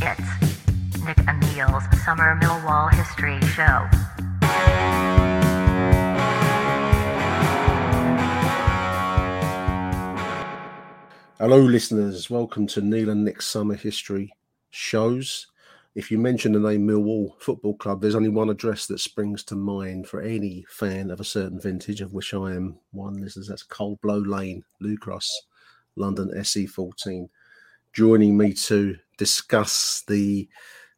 It's Nick and Neil's Summer Millwall History Show. Hello, listeners. Welcome to Neil and Nick's Summer History shows. If you mention the name Millwall Football Club, there's only one address that springs to mind for any fan of a certain vintage, of which I am one. Listeners, that's Coldblow Lane, New Cross, London SE14. Joining me to discuss the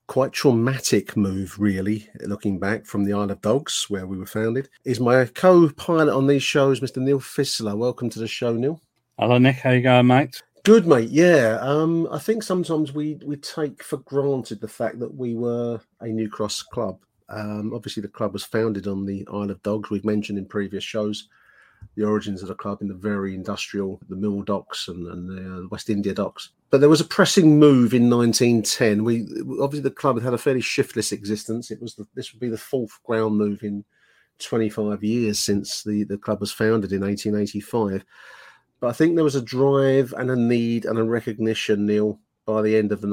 quite traumatic move, really, looking back from the Isle of Dogs, where we were founded, is my co-pilot on these shows, Mr. Neil Fissler. Welcome to the show, Neil. Hello, Nick. How you going, mate? Good, mate. Yeah. Um, I think sometimes we we take for granted the fact that we were a New Cross club. Um, obviously, the club was founded on the Isle of Dogs. We've mentioned in previous shows the origins of the club in the very industrial, the Mill Docks and, and the uh, West India Docks. But there was a pressing move in 1910. We obviously the club had had a fairly shiftless existence. It was the, this would be the fourth ground move in 25 years since the the club was founded in 1885. But I think there was a drive and a need and a recognition, Neil, by the end of the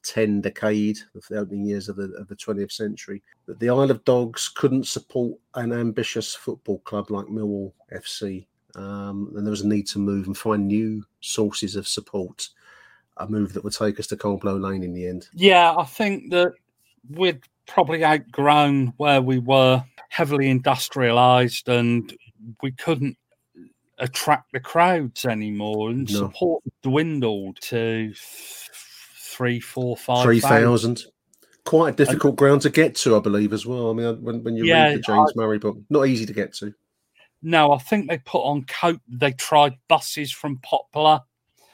1910 decade, of the opening years of the, of the 20th century, that the Isle of Dogs couldn't support an ambitious football club like Millwall FC. Um, and there was a need to move and find new sources of support. A move that would take us to Coldblow Lane in the end. Yeah, I think that we'd probably outgrown where we were heavily industrialized and we couldn't attract the crowds anymore, and No. support dwindled to three, four, five, Three thousand. Quite a difficult ground to get to, I believe, as well. I mean, when, when you Yeah, read the James Murray book, not easy to get to. No, I think they put on coat. They tried buses from Poplar.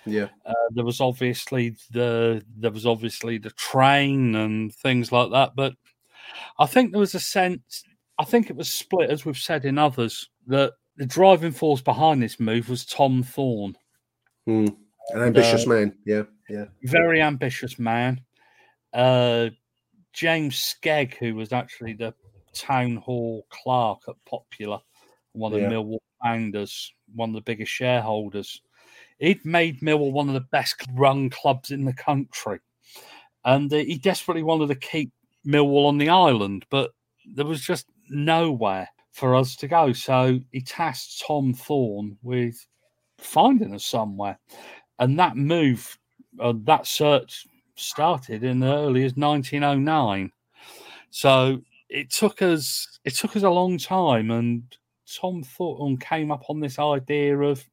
Yeah, Uh, there was obviously the there was obviously the train and things like that, but I think there was a sense. I think it was split, as we've said in others, that the driving force behind this move was Tom Thorne. Hmm. An ambitious uh, man. Yeah, yeah. very ambitious man. Uh, James Skegg, who was actually the town hall clerk at Poplar, one of Yeah. the Millwall founders, one of the biggest shareholders. He'd made Millwall one of the best run clubs in the country. And uh, he desperately wanted to keep Millwall on the island, but there was just nowhere for us to go. So he tasked Tom Thorne with finding us somewhere. And that move uh, that search started in the early as 1909. So it took us it took us a long time, and Tom Thornton came up on this idea of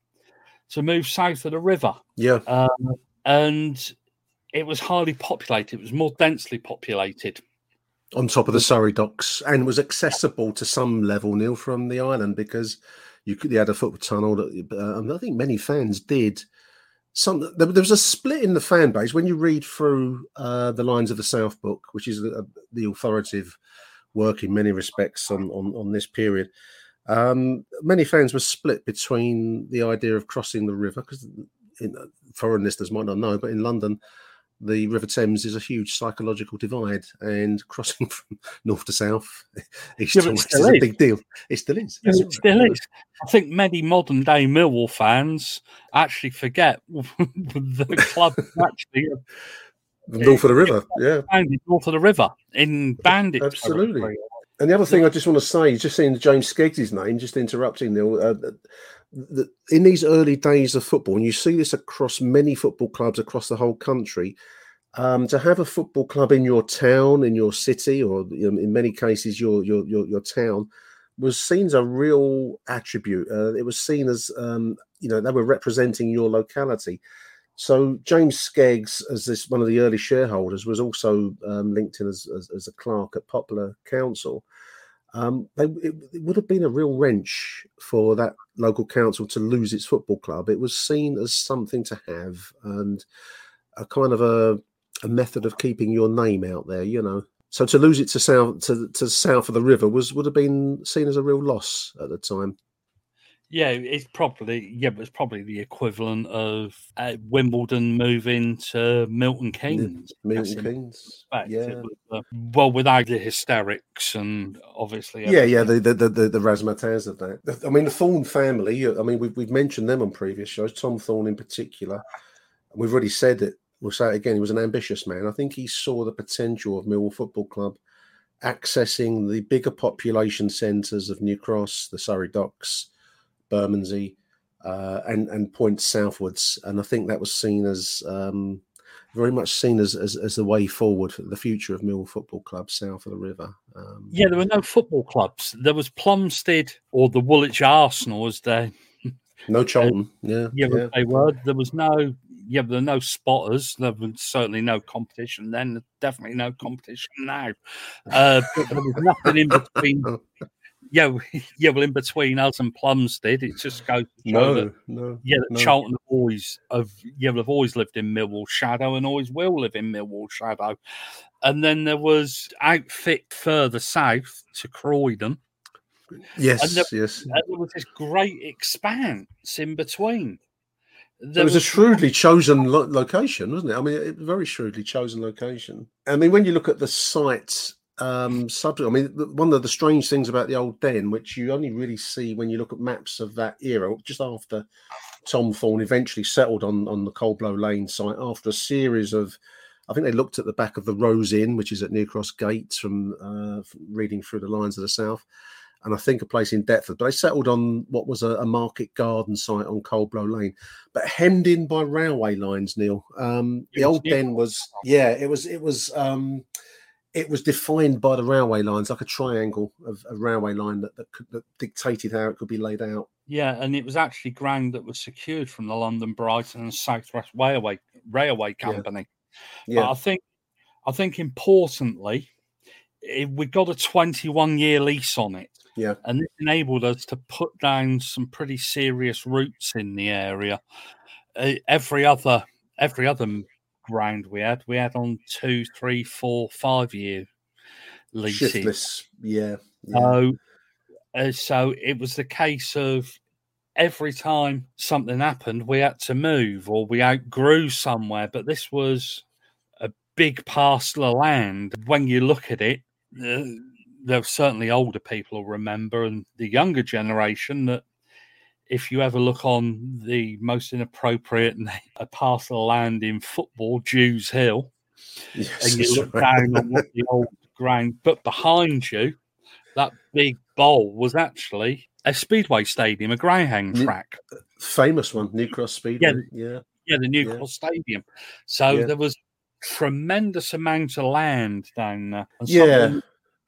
to move south of the river, Yeah, um, and it was highly populated. It was more densely populated. on top of the Surrey docks, and was accessible to some level, Neil, from the island because you could you had a foot tunnel. That uh, I think many fans did. Some there, was a split in the fan base when you read through uh, the Lions of the South Book, which is the, the authoritative work in many respects on on, on this period. Um, many fans were split between the idea of crossing the river because foreign listeners might not know, but in London, the River Thames is a huge psychological divide, and crossing from north to south, east Yeah, to west, is a big deal. It still is. That's it right. still is. I think many modern day Millwall fans actually forget the club actually North of the river, yeah, north of the river in Bandit. Absolutely. territory. And the other thing I just want to say, is just seeing James Skeggs' name, just interrupting Neil, uh, the, in these early days of football, and you see this across many football clubs across the whole country, um, to have a football club in your town, in your city, or in many cases your, your your your town, was seen as a real attribute. Uh, it was seen as um, you know they were representing your locality. So James Skeggs, as this one of the early shareholders, was also um, linked in as, as, as, a clerk at Poplar Council. Um, they, it, it, would have been a real wrench for that local council to lose its football club. It was seen as something to have and a kind of a, a method of keeping your name out there, you know. So to lose it to south to, to south of the river was would have been seen as a real loss at the time. Yeah, it's probably yeah, but it's probably the equivalent of uh, Wimbledon moving to Milton Keynes. Milton Keynes, yeah. Uh, well, without the hysterics and obviously, everything. yeah, yeah, the the the, the razzmatazz of that. I mean, the Thorne family. I mean, we've we've mentioned them on previous shows. Tom Thorne in particular. We've already said it. We'll say it again. He was an ambitious man. I think he saw the potential of Millwall Football Club accessing the bigger population centres of New Cross, the Surrey Docks Bermondsey, uh, and and points southwards. And I think that was seen as um, very much seen as, as, as the way forward for the future of Millwall Football Club south of the river. Um, yeah, there were no football clubs. There was Plumstead or the Woolwich Arsenal, as they. No Charlton, yeah, yeah, yeah. they were. There was no, yeah, there were no spotters. There was certainly no competition then. Definitely no competition now. Uh, but there was nothing in between yeah, yeah. Well, in between us and Plumstead, it just goes no, that, no, yeah, that no. Charlton have always have yeah, they've always lived in Millwall shadow and always will live in Millwall shadow. And then there was outfit further south to Croydon. Yes, and there, yes. And there was this great expanse in between. There it was, was, a shrewdly chosen lo- location, wasn't it? I mean, a very shrewdly chosen location. I mean, when you look at the site um subject. I mean, one of the strange things about the old den, which you only really see when you look at maps of that era, just after Tom Thorne eventually settled on on the Coldblow Lane site, after a series of, I think they looked at the back of the Rose Inn, which is at New Cross Gates, from, uh, from reading through the Lions of the South. And I think a place in Deptford, but they settled on what was a, a market garden site on Coldblow Lane, but hemmed in by railway lines. Neil, um, the old den was, yeah, it was, it was, um, it was defined by the railway lines, like a triangle of a railway line that, that, could, that dictated how it could be laid out. Yeah, and it was actually ground that was secured from the London Brighton and Southwest Railway Railway Company. Yeah. yeah. I think, I think importantly, it, we got a 21 year lease on it. Yeah, and this enabled us to put down some pretty serious roots in the area. Uh, every other every other ground we had. We had on two, three, four, five year leases. Shiftless, yeah. yeah. So, uh, so it was the case of every time something happened, we had to move or we outgrew somewhere. But this was a big parcel of land. When you look at it, uh, there certainly older people will remember, and the younger generation that if you ever look on the most inappropriate a parcel of land in football, Jews Hill, yes, and you look right. down on what the old ground, but behind you, that big bowl was actually a speedway stadium, a greyhound track, famous one, New Cross Speedway. Yeah, yeah, yeah the New yeah. Cross Stadium. So yeah. there was tremendous amount of land down there. And yeah.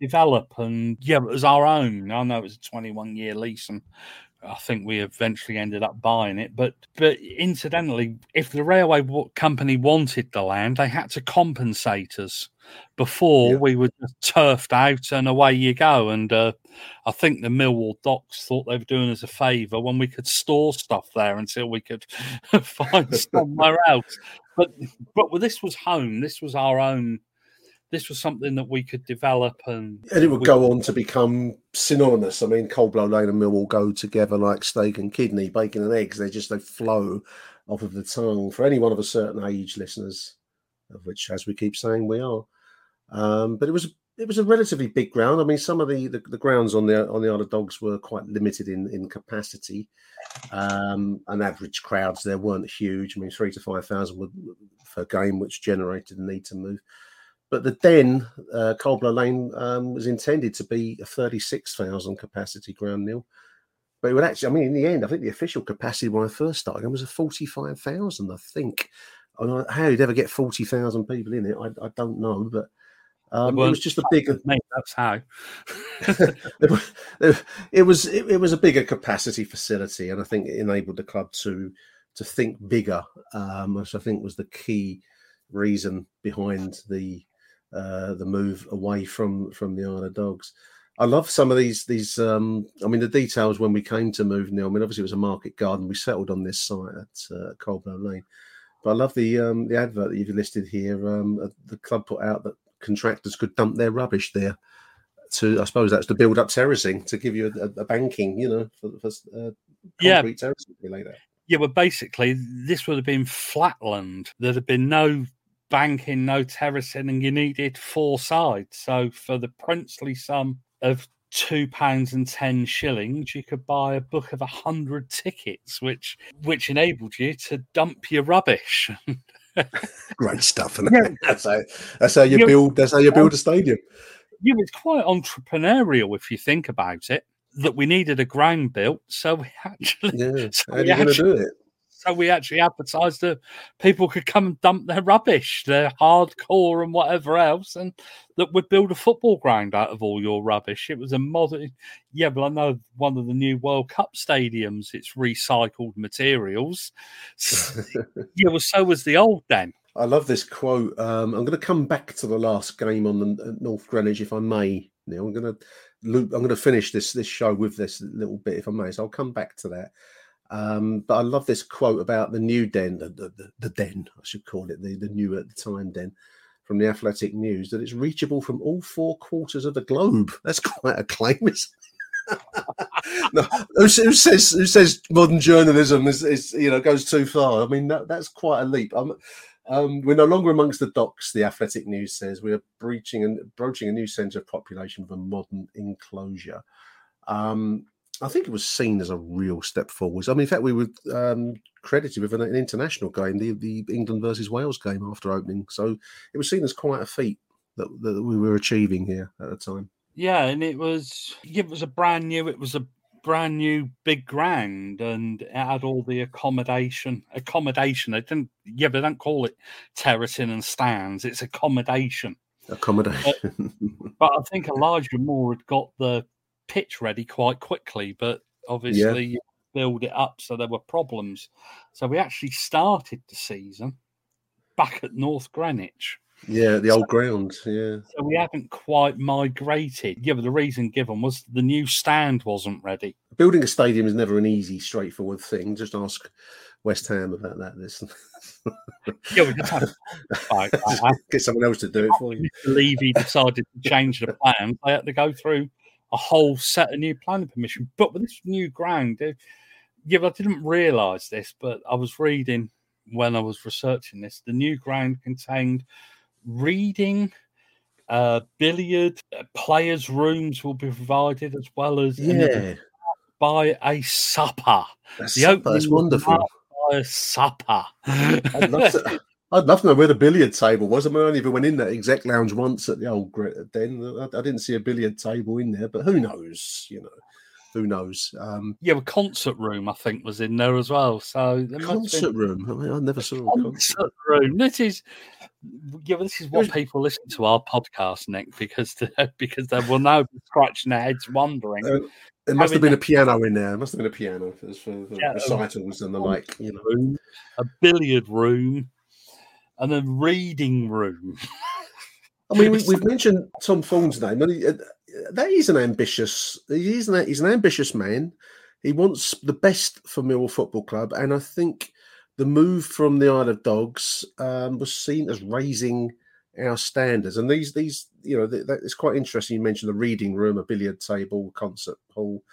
Develop and yeah, it was our own. I know it was a 21 year lease and I think we eventually ended up buying it. But but incidentally, if the railway company wanted the land, they had to compensate us. Before yeah. we were just turfed out and away you go. And uh, I think the Millwall Docks thought they were doing us a favour when we could store stuff there until we could find somewhere else. But but this was home. This was our own this was something that we could develop and and it would go on to become synonymous. I mean, Cold Blow Lane and Millwall go together like steak and kidney, bacon and eggs. They just they flow off of the tongue for anyone of a certain age, listeners, of which, as we keep saying, we are. Um, but it was it was a relatively big ground. I mean, some of the, the, the grounds on the on the Isle of Dogs were quite limited in in capacity, um, and average crowds there weren't huge. I mean, three to five thousand per game, which generated the need to move but the Den, uh, Coldblow Lane, um, was intended to be a 36,000 capacity ground Neil. But it would actually, I mean, in the end, I think the official capacity when I first started was a 45,000, I think. And how you'd ever get 40,000 people in it, I, I don't know. But um, it was just a bigger. Mate, that's how. it was it, it, was a bigger capacity facility, and I think it enabled the club to to think bigger, um, which I think was the key reason behind the uh, the move away from from the Isle of Dogs. I love some of these these. Um, I mean, the details when we came to move Neil. I mean, obviously it was a market garden. We settled on this site at uh, Lane, but I love the um, the advert that you've listed here. Um, the club put out that contractors could dump their rubbish there. To I suppose that's to build up terracing to give you a, a banking, you know, for, for uh, yeah. terracing like that. Yeah, but basically, this would have been flatland. There'd have been no banking, no terracing, and you needed four sides. So for the princely sum of two pounds and ten shillings, you could buy a book of a hundred tickets, which which enabled you to dump your rubbish. Great stuff, and yeah. that's how that's how you You're, build that's how you build a stadium. Yeah, it's quite entrepreneurial if you think about it. That we needed a ground built, so we actually yeah. So how are you going to do it? So we actually advertised that people could come and dump their rubbish, their hardcore and whatever else, and that we'd build a football ground out of all your rubbish. It was a modern, yeah, but I know one of the new World Cup stadiums, it's recycled materials. yeah, well, so was the old Den. I love this quote. Um, I'm going to come back to the last game on the uh, North Greenwich, if I may. Neil, I'm going to loop. I'm going to finish this this show with this little bit, if I may. So I'll come back to that. Um, but I love this quote about the new den, the, the, the, den, I should call it, the, the new at the time den from the Athletic News, that it's reachable from all four quarters of the globe. That's quite a claim. no, who, says who says modern journalism is, is you know goes too far? I mean that, that's quite a leap. Um, we're no longer amongst the docks. The Athletic News says we are breaching and broaching a new centre of population with a modern enclosure. Um, I think it was seen as a real step forwards. I mean, in fact, we were um, credited with an, an, international game, the, the England versus Wales game after opening. So it was seen as quite a feat that, that we were achieving here at the time. Yeah, and it was it was a brand new. It was a brand new big ground, and it had all the accommodation. Accommodation. They didn't. Yeah, they don't call it terracing and stands. It's accommodation. Accommodation. But, but I think Elijah Moore had got the pitch ready quite quickly, but obviously yeah. build it up, so there were problems. So we actually started the season back at North Greenwich. Yeah, the so, old ground. Yeah. So we haven't quite migrated. Yeah, but the reason given was the new stand wasn't ready. Building a stadium is never an easy, straightforward thing. Just ask West Ham about that. This. yeah, we just have to get someone else to do it for you. Levy decided to change the plan. They had to go through a whole set of new planning permission. But with this new ground, uh, yeah, I didn't realise this, but I was reading when I was researching this. The new ground contained reading, uh, billiard, uh, players' rooms will be provided as well as yeah. by a supper. A the supper, that's wonderful. By a supper. I'd love to, I'd love to know where the billiard table was. I mean, I only ever went in that exec lounge once at the old den. I, I didn't see a billiard table in there, but who knows? You know, who knows? Um, yeah, a concert room I think was in there as well. So concert been... room. I, mean, I never saw a concert room. This is yeah, this is what people listen to our podcast, Nick, because the, because they will now be scratching their heads wondering. Uh, there must have been a piano in there. There must have been a piano for, for, for yeah, recitals and the like. You know, a billiard room and a reading room. I mean, we, have mentioned Tom Thorne's name, and he, uh, that is an ambitious. He is an, he's an ambitious man. He wants the best for Millwall Football Club, and I think the move from the Isle of Dogs um, was seen as raising our standards. And these, these, you know, that, it's quite interesting. You mentioned the reading room, a billiard table, concert hall,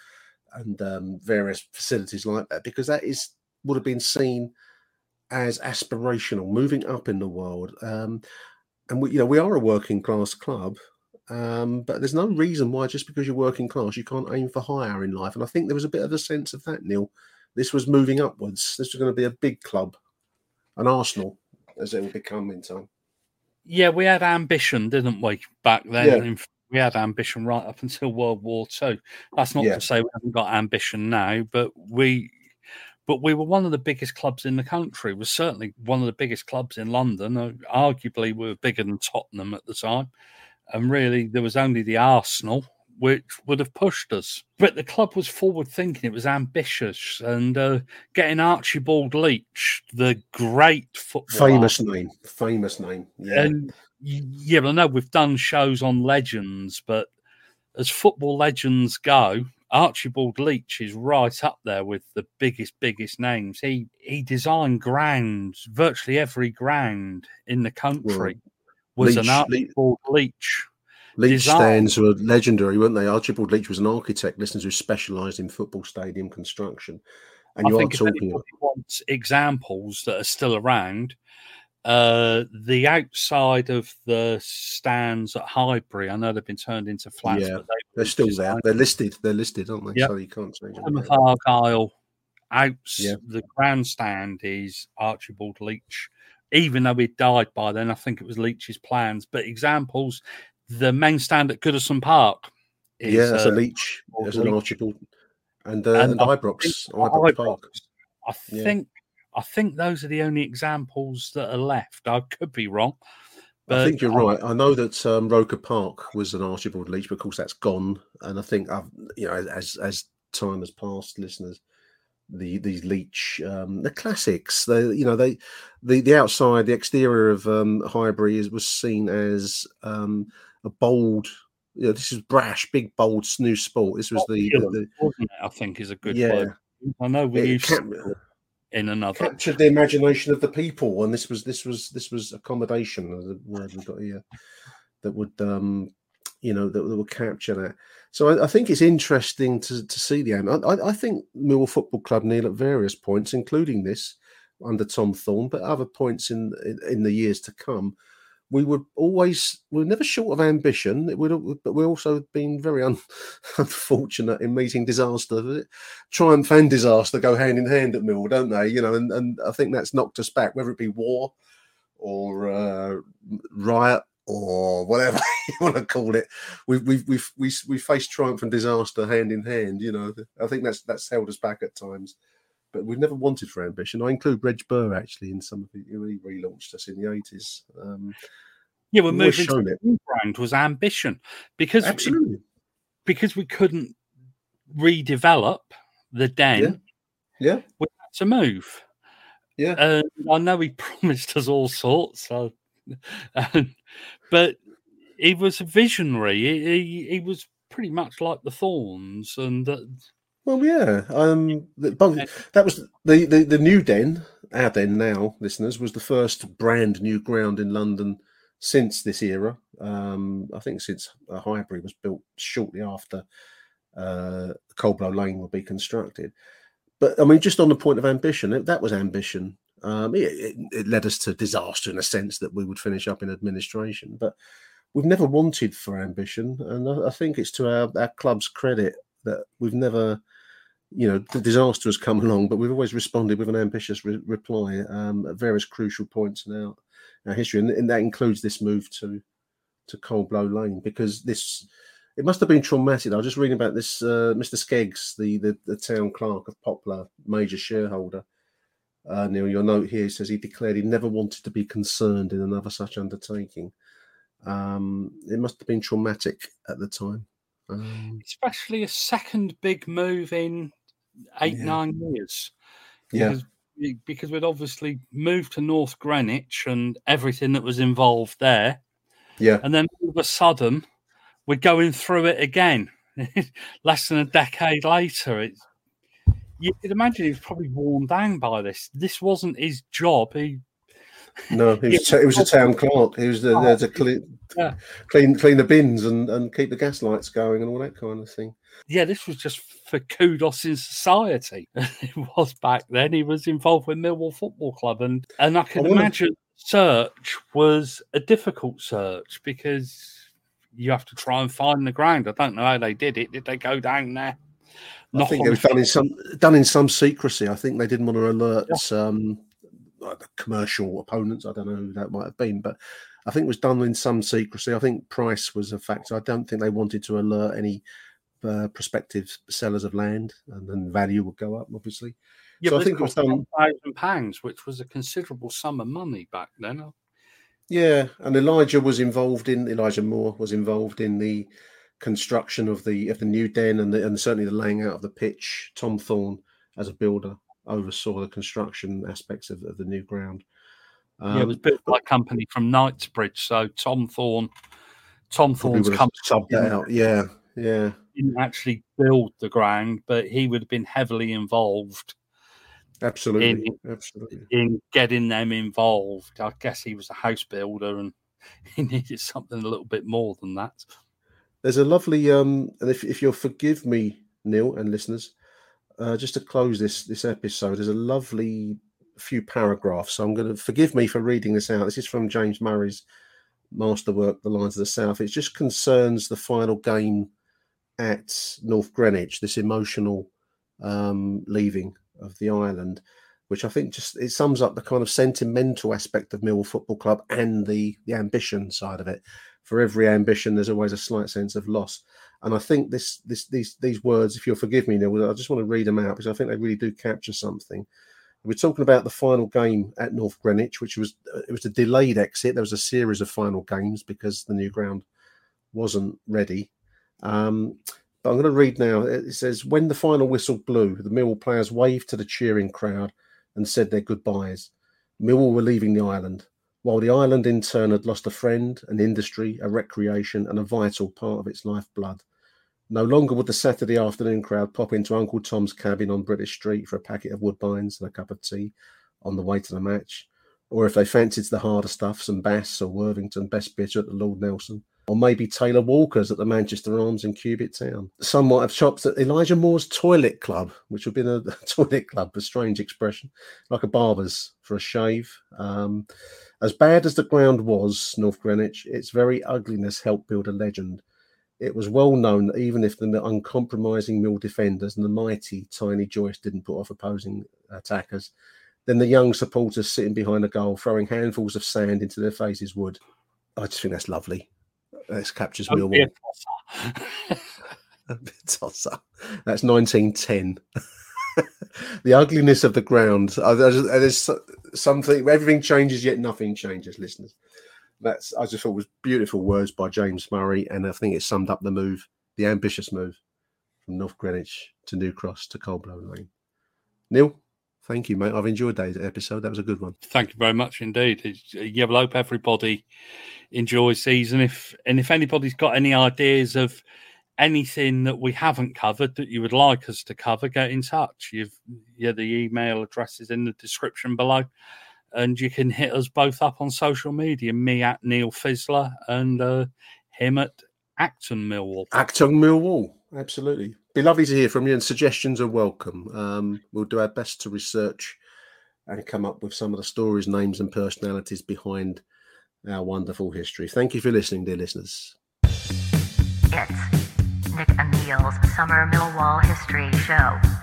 and um, various facilities like that, because that is would have been seen as aspirational, moving up in the world. Um, and we, you know, we are a working class club, um, but there's no reason why just because you're working class you can't aim for higher in life. And I think there was a bit of a sense of that, Neil. This was moving upwards. This was going to be a big club, an Arsenal, as it will become in time. Yeah, we had ambition, didn't we, back then? Yeah. We had ambition right up until World War Two. That's not Yeah. to say we haven't got ambition now, but we, but we were one of the biggest clubs in the country. Was certainly one of the biggest clubs in London. Uh, Arguably, we were bigger than Tottenham at the time, and really there was only the Arsenal which would have pushed us. But the club was forward thinking. It was ambitious, and uh, getting Archibald Leitch, the great footballer, Famous name, famous name. Yeah, and yeah, I know we've done shows on legends, but as football legends go, Archibald Leitch is right up there with the biggest, biggest names. He he designed grounds, virtually every ground in the country was an Leitch- Archibald Leitch. Leitch design. stands were legendary, weren't they? Archibald Leitch was an architect, listeners who specialised in football stadium construction. And I you are talking wants examples that are still around, uh, the outside of the stands at Highbury, I know they've been turned into flats, Yeah, but they they're still there. They're listed. They're listed, aren't they? Yep. So you can't change them. Argyle outs Yeah. the grandstand is Archibald Leitch. Even though he died by then, I think it was Leitch's plans. But examples, the main stand at Goodison Park. Is, yeah, that's uh, a Leitch. There's an Archibald. And, uh, And and, I Ibrox. Ibrox Park. Ibrox. I think I think those are the only examples that are left. I could be wrong. I think you're right. I know that um, Roker Park was an Archibald Leitch, but of course that's gone. And I think I've, you know, as as time has passed, listeners, the these Leitch, um, the classics, they, you know, they, the the outside, the exterior of um, Highbury is, was seen as um, a bold. You know, this is brash, big, bold, new sport. This was the, the, the? I think is a good yeah. word. I know we It used to in another. captured the imagination of the people, and this was this was this was accommodation, the word we got here, that would um, you know that, that would capture that. So I, I think it's interesting to to see the aim. I, I, think Millwall Football Club, Neil, at various points, including this under Tom Thorne, but other points in in, in the years to come. We were always we were never short of ambition. It would, but we've also been very un, unfortunate in meeting disaster triumph and disaster go hand in hand at Mill, don't they? You know, and, and I think that's knocked us back, whether it be war or uh, riot or whatever you want to call it. We've we've we've we we faced triumph and disaster hand in hand. You know, I think that's that's held us back at times. But we've never wanted for ambition. I include Reg Burr actually in some of the he relaunched us in the eighties. Um, Yeah, we're we've moving to the it. brand was ambition because absolutely. because we couldn't redevelop the den. Yeah. we had to move. Yeah. And I know he promised us all sorts, so, and, but he was a visionary. He, he, he was pretty much like the Thorns, and uh, Well, yeah. Um, the, that was the, the the new den. Our den now, listeners, was the first brand new ground in London since this era. Um, I think since uh, Highbury was built shortly after uh, Coldblow Lane would be constructed. But I mean, just on the point of ambition, it, that was ambition. Um, it, it, it led us to disaster in a sense that we would finish up in administration. But we've never wanted for ambition, and I, I think it's to our, our club's credit that we've never you know, the disaster has come along, but we've always responded with an ambitious re- reply um, at various crucial points in our, our history, and, and that includes this move to to Coldblow Lane because this it must have been traumatic. I was just reading about this. Uh, Mr. Skeggs, the, the the town clerk of Poplar, major shareholder. Uh, Neil, your note here says he declared he never wanted to be concerned in another such undertaking. Um, it must have been traumatic at the time. Um, especially a second big move in eight Yeah. nine years. Yeah. Because, we'd obviously moved to North Greenwich and everything that was involved there, yeah, and then all of a sudden we're going through it again. Less than a decade later, it's you could imagine he was probably worn down by this. This wasn't his job. He No, he was, he was a town clerk. He was the, there to clean, Yeah. clean, clean the bins and, and keep the gas lights going and all that kind of thing. yeah, this was just for kudos in society. it was back then. He was involved with Millwall Football Club, and and I can I imagine search was a difficult search because you have to try and find the ground. I don't know how they did it. Did they go down there? I think it was done in some done in some secrecy. I think they didn't want to alert um, like the commercial opponents. I don't know who that might have been, but I think it was done in some secrecy. I think price was a factor. I don't think they wanted to alert any uh, prospective sellers of land, and then value would go up, obviously. Yeah, so I think it was done. thousand pounds, which was a considerable sum of money back then. Yeah, and Elijah was involved in Elijah Moore was involved in the construction of the of the new den and the, and certainly the laying out of the pitch. Tom Thorne, as a builder, oversaw the construction aspects of, of the new ground. Um, yeah, it was built by a company from Knightsbridge. So Tom Thorne, Tom Thorne's company out. Yeah, yeah. Didn't actually build the ground, but he would have been heavily involved. Absolutely, in, absolutely. In getting them involved, I guess he was a house builder, and he needed something a little bit more than that. There's a lovely, um, and if if you'll forgive me, Neil and listeners, uh, just to close this this episode, there's a lovely few paragraphs. So I'm going to forgive me for reading this out. This is from James Murray's masterwork, The Lions of the South. It just concerns the final game at North Greenwich, this emotional um, leaving of the island, which I think just it sums up the kind of sentimental aspect of Millwall Football Club and the the ambition side of it. For every ambition, there's always a slight sense of loss. And I think this, this, these, these words, if you'll forgive me, Neil, I just want to read them out because I think they really do capture something. We're talking about the final game at North Greenwich, which was uh, it was a delayed exit. There was a series of final games because the new ground wasn't ready. Um, but I'm going to read now. It says, "When the final whistle blew, the Millwall players waved to the cheering crowd and said their goodbyes. Millwall were leaving the island, while the island in turn had lost a friend, an industry, a recreation, and a vital part of its lifeblood." No longer would the Saturday afternoon crowd pop into Uncle Tom's cabin on British Street for a packet of woodbines and a cup of tea on the way to the match, or if they fancied the harder stuff, some Bass or Worthington best bitter at the Lord Nelson, or maybe Taylor Walker's at the Manchester Arms in Cubitt Town. Some might have shops at Elijah Moore's Toilet Club, which would have been a, toilet club, a strange expression, like a barber's for a shave. Um, as bad as the ground was, North Greenwich, its very ugliness helped build a legend it was well known that even if the uncompromising Mill defenders and the mighty Tiny Joyce didn't put off opposing attackers, then the young supporters sitting behind the goal, throwing handfuls of sand into their faces, would. I just think that's lovely. That captures Don't Millwall. Tosser. That's 1910. the ugliness of the ground. There's something. Everything changes, yet nothing changes, listeners that's I just thought was beautiful words by James Murray, and I think it summed up the move, the ambitious move from North Greenwich to New Cross to Coldblow Lane. Neil, thank you, mate. I've enjoyed that episode. That was a good one. Thank you very much indeed. Yeah, well, hope everybody enjoys season. If and if anybody's got any ideas of anything that we haven't covered that you would like us to cover, get in touch. You've yeah, the email address is in the description below and you can hit us both up on social media. Me at Neil Fissler and uh, him at Acton Millwall. Acton Millwall, absolutely. Be lovely to hear from you, and suggestions are welcome. Um, we'll do our best to research and come up with some of the stories, names, and personalities behind our wonderful history. Thank you for listening, dear listeners. It's Nick and Neil's Summer Millwall History Show.